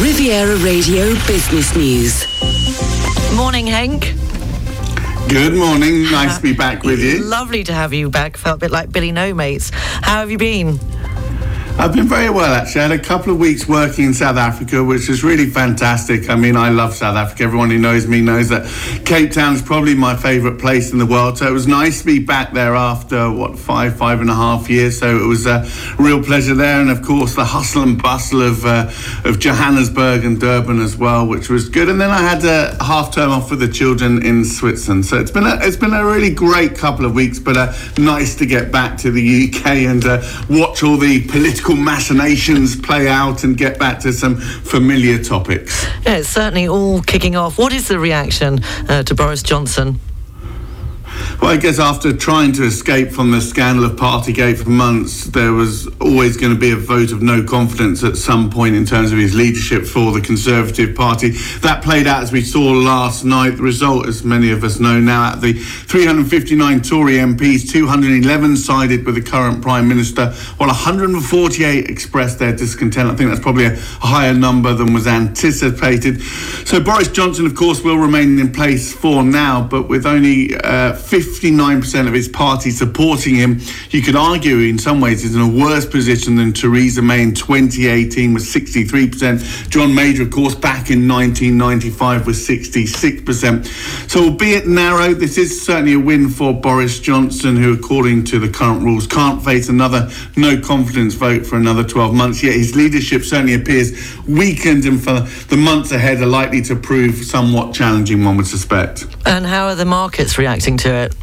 Riviera Radio Business News. Morning, Henk. Good morning. Nice to be back with you. Lovely to have you back. Felt a bit like Billy No Mates. How have you been? I've been very well, actually. I had a couple of weeks working in South Africa, which was really fantastic. I mean, I love South Africa. Everyone who knows me knows that Cape Town is probably my favourite place in the world. So it was nice to be back there after, what, five, five and a half years. So it was a real pleasure there. And of course, the hustle and bustle of, uh, of Johannesburg and Durban as well, which was good. And then I had a half term off with the children in Switzerland. So it's been a, it's been a really great couple of weeks, but uh, nice to get back to the UK and uh, watch all the political political machinations play out and get back to some familiar topics. Yeah, it's certainly all kicking off. What is the reaction uh, to Boris Johnson? Well, I guess after trying to escape from the scandal of Partygate for months, there was always going to be a vote of no confidence at some point in terms of his leadership for the Conservative Party. That played out as we saw last night. The result, as many of us know now, at the 359 Tory MPs, 211 sided with the current Prime Minister, while 148 expressed their discontent. I think that's probably a higher number than was anticipated. So Boris Johnson, of course, will remain in place for now, but with only uh, 50 59% of his party supporting him. You could argue, in some ways, he's in a worse position than Theresa May in 2018 with 63%. John Major, of course, back in 1995 with 66%. So, albeit narrow, this is certainly a win for Boris Johnson, who, according to the current rules, can't face another no confidence vote for another 12 months. Yet his leadership certainly appears weakened, and for the months ahead are likely to prove somewhat challenging, one would suspect. And how are the markets reacting to it?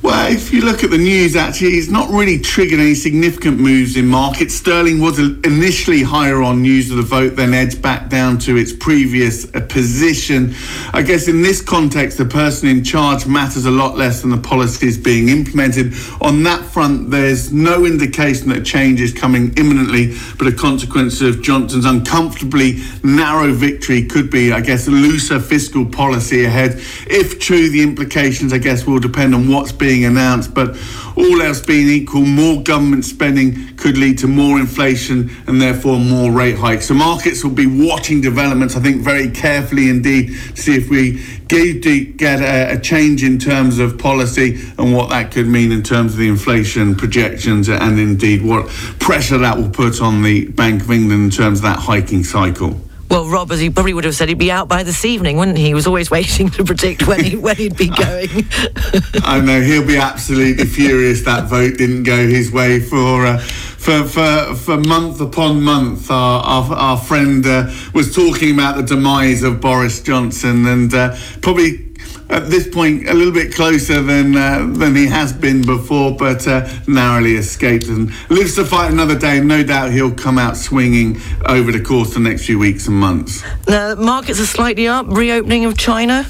Well, if you look at the news, actually, it's not really triggered any significant moves in markets. Sterling was initially higher on news of the vote, then edged back down to its previous uh, position. I guess in this context, the person in charge matters a lot less than the policies being implemented. On that front, there's no indication that change is coming imminently, but a consequence of Johnson's uncomfortably narrow victory could be, I guess, a looser fiscal policy ahead. If true, the implications, I guess, will depend on what's being being announced. But all else being equal, more government spending could lead to more inflation and therefore more rate hikes. So markets will be watching developments, I think, very carefully indeed to see if we get a, a change in terms of policy and what that could mean in terms of the inflation projections and indeed what pressure that will put on the Bank of England in terms of that hiking cycle. Well, Rob, as he probably would have said, he'd be out by this evening, wouldn't he? He was always waiting to predict when, he, when he'd be going. I know he'll be absolutely furious that vote didn't go his way for uh, for, for for month upon month. Our our, our friend uh, was talking about the demise of Boris Johnson, and uh, probably at this point a little bit closer than uh, than he has been before, but uh, narrowly escaped and lives to fight another day. No doubt he'll come out swinging over the course of the next few weeks and months. The markets are slightly up. Reopening of China.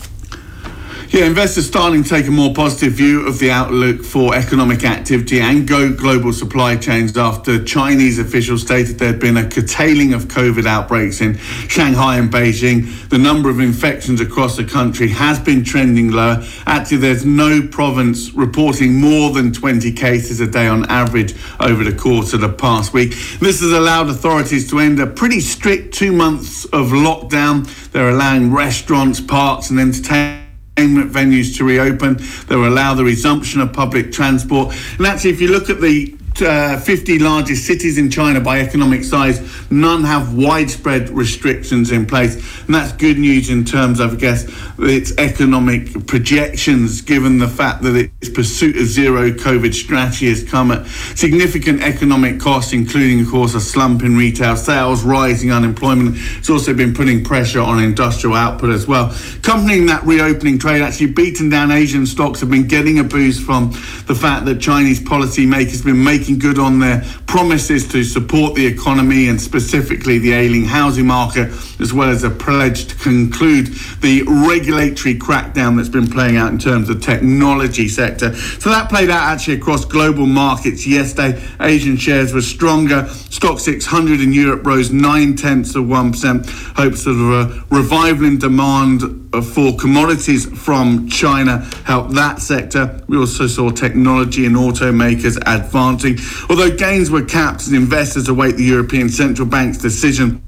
Yeah, investors starting to take a more positive view of the outlook for economic activity and go global supply chains after Chinese officials stated there had been a curtailing of COVID outbreaks in Shanghai and Beijing. The number of infections across the country has been trending lower. Actually, there's no province reporting more than 20 cases a day on average over the course of the past week. This has allowed authorities to end a pretty strict two months of lockdown. They're allowing restaurants, parks, and entertainment entertainment venues to reopen. They will allow the resumption of public transport. And actually, if you look at the uh, 50 largest cities in China by economic size, none have widespread restrictions in place. And that's good news in terms of, I guess, its economic projections, given the fact that its pursuit of zero COVID strategy has come at significant economic costs, including, of course, a slump in retail sales, rising unemployment. It's also been putting pressure on industrial output as well. Accompanying that reopening trade, actually beaten down Asian stocks have been getting a boost from the fact that Chinese policymakers have been making making good on their promises to support the economy and specifically the ailing housing market, as well as a pledge to conclude the regulatory crackdown that's been playing out in terms of technology sector. So that played out actually across global markets yesterday. Asian shares were stronger. STOXX 600 in Europe rose nine tenths of 1%. Hopes of a revival in demand uh, for commodities from China helped that sector. We also saw technology and automakers advancing, although gains were capped as investors await the European Central Bank's decision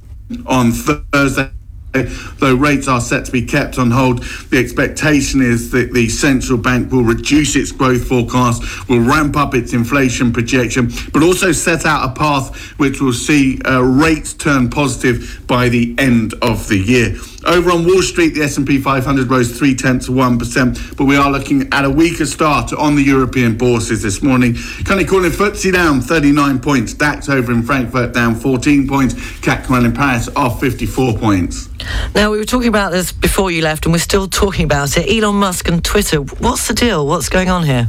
on Thursday though rates are set to be kept on hold, the expectation is that the central bank will reduce its growth forecast, will ramp up its inflation projection, but also set out a path which will see uh, rates turn positive by the end of the year. Over on Wall Street, the S&P 500 rose three tenths of one percent, but we are looking at a weaker start on the European bourses this morning. Currently calling FTSE down 39 points, DAX over in Frankfurt down 14 points, CAC in Paris off 54 points. Now we were talking about this before you left, and we're still talking about it. Elon Musk and Twitter. What's the deal? What's going on here?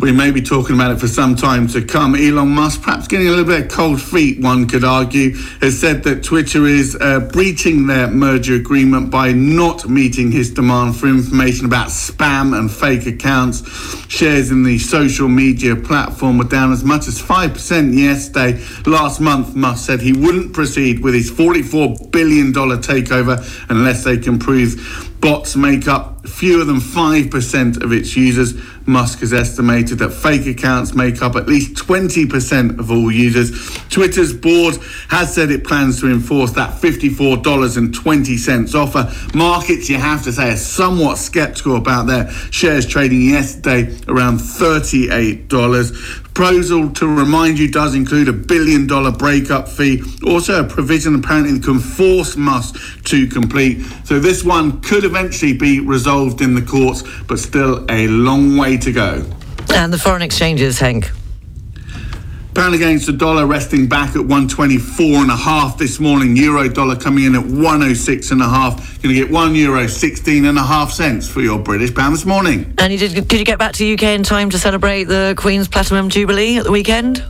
We may be talking about it for some time to come. Elon Musk, perhaps getting a little bit of cold feet, one could argue, has said that Twitter is uh, breaching their merger agreement by not meeting his demand for information about spam and fake accounts. Shares in the social media platform were down as much as 5% yesterday. Last month, Musk said he wouldn't proceed with his $44 billion takeover unless they can prove bots make up fewer than 5% of its users. Musk has estimated that fake accounts make up at least 20% of all users. Twitter's board has said it plans to enforce that $54.20 offer. Markets, you have to say, are somewhat skeptical about their shares trading yesterday around $38 proposal to remind you does include a billion dollar breakup fee, also a provision apparently that can force Musk to complete. So this one could eventually be resolved in the courts, but still a long way to go. And the foreign exchanges, Henk. Pound against the dollar resting back at 124 and a half this morning. Euro dollar coming in at 106 and a half. Going to get one euro 16 and a half cents for your British pound this morning. And you did, did you get back to UK in time to celebrate the Queen's Platinum Jubilee at the weekend?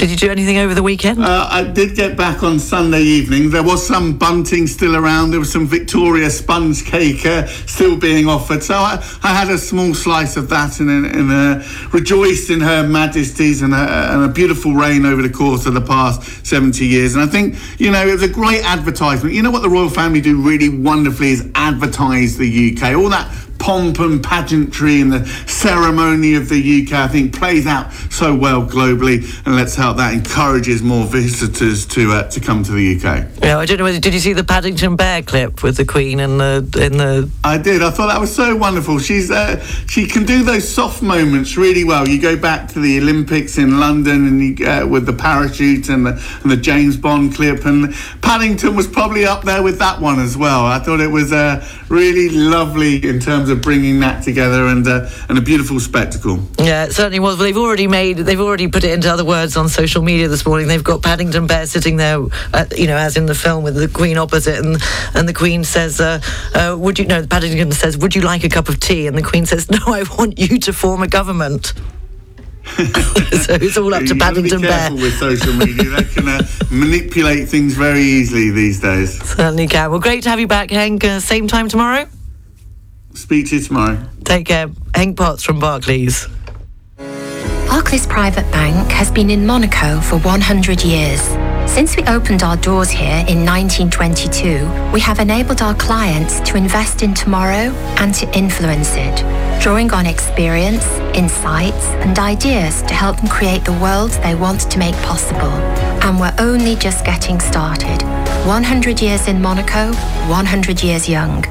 Did you do anything over the weekend? Uh, I did get back on Sunday evening. There was some bunting still around. There was some Victoria sponge cake uh, still being offered. So I, I, had a small slice of that and, and uh, rejoiced in Her Majesty's and a, and a, beautiful reign over the course of the past 70 years. And I think, you know, it was a great advertisement. You know what the royal family do really wonderfully is advertise the UK. All that pomp and pageantry and the ceremony of the UK, I think, plays out so well globally. And let's hope that encourages more visitors to uh, to come to the UK. Yeah, I don't know. Whether, did you see the Paddington Bear clip with the Queen and the in the? I did. I thought that was so wonderful. She's uh, she can do those soft moments really well. You go back to the Olympics in London and you, uh, with the parachute and the, and the James Bond clip, and Paddington was probably up there with that one as well. I thought it was uh, really lovely in terms of bringing that together and uh, and a beautiful spectacle. Yeah, it certainly was. Well, they've already made they've already put it into other words on social media this morning. They've got Paddington Bear sitting there, uh, you know, as in the film with the Queen opposite, and and the Queen says, uh, uh "Would you know?" Paddington says, "Would you like a cup of tea?" And the Queen says, "No, I want you to form a government." so it's all up to Paddington be Bear. with social media; they can uh, manipulate things very easily these days. Certainly can. Well, great to have you back, Henk. Uh, same time tomorrow. Speak to you tomorrow. Take care. Henk Potts from Barclays. Barclays Private Bank has been in Monaco for 100 years. Since we opened our doors here in 1922, we have enabled our clients to invest in tomorrow and to influence it, drawing on experience, insights, and ideas to help them create the world they want to make possible. And we're only just getting started. 100 years in Monaco, 100 years young.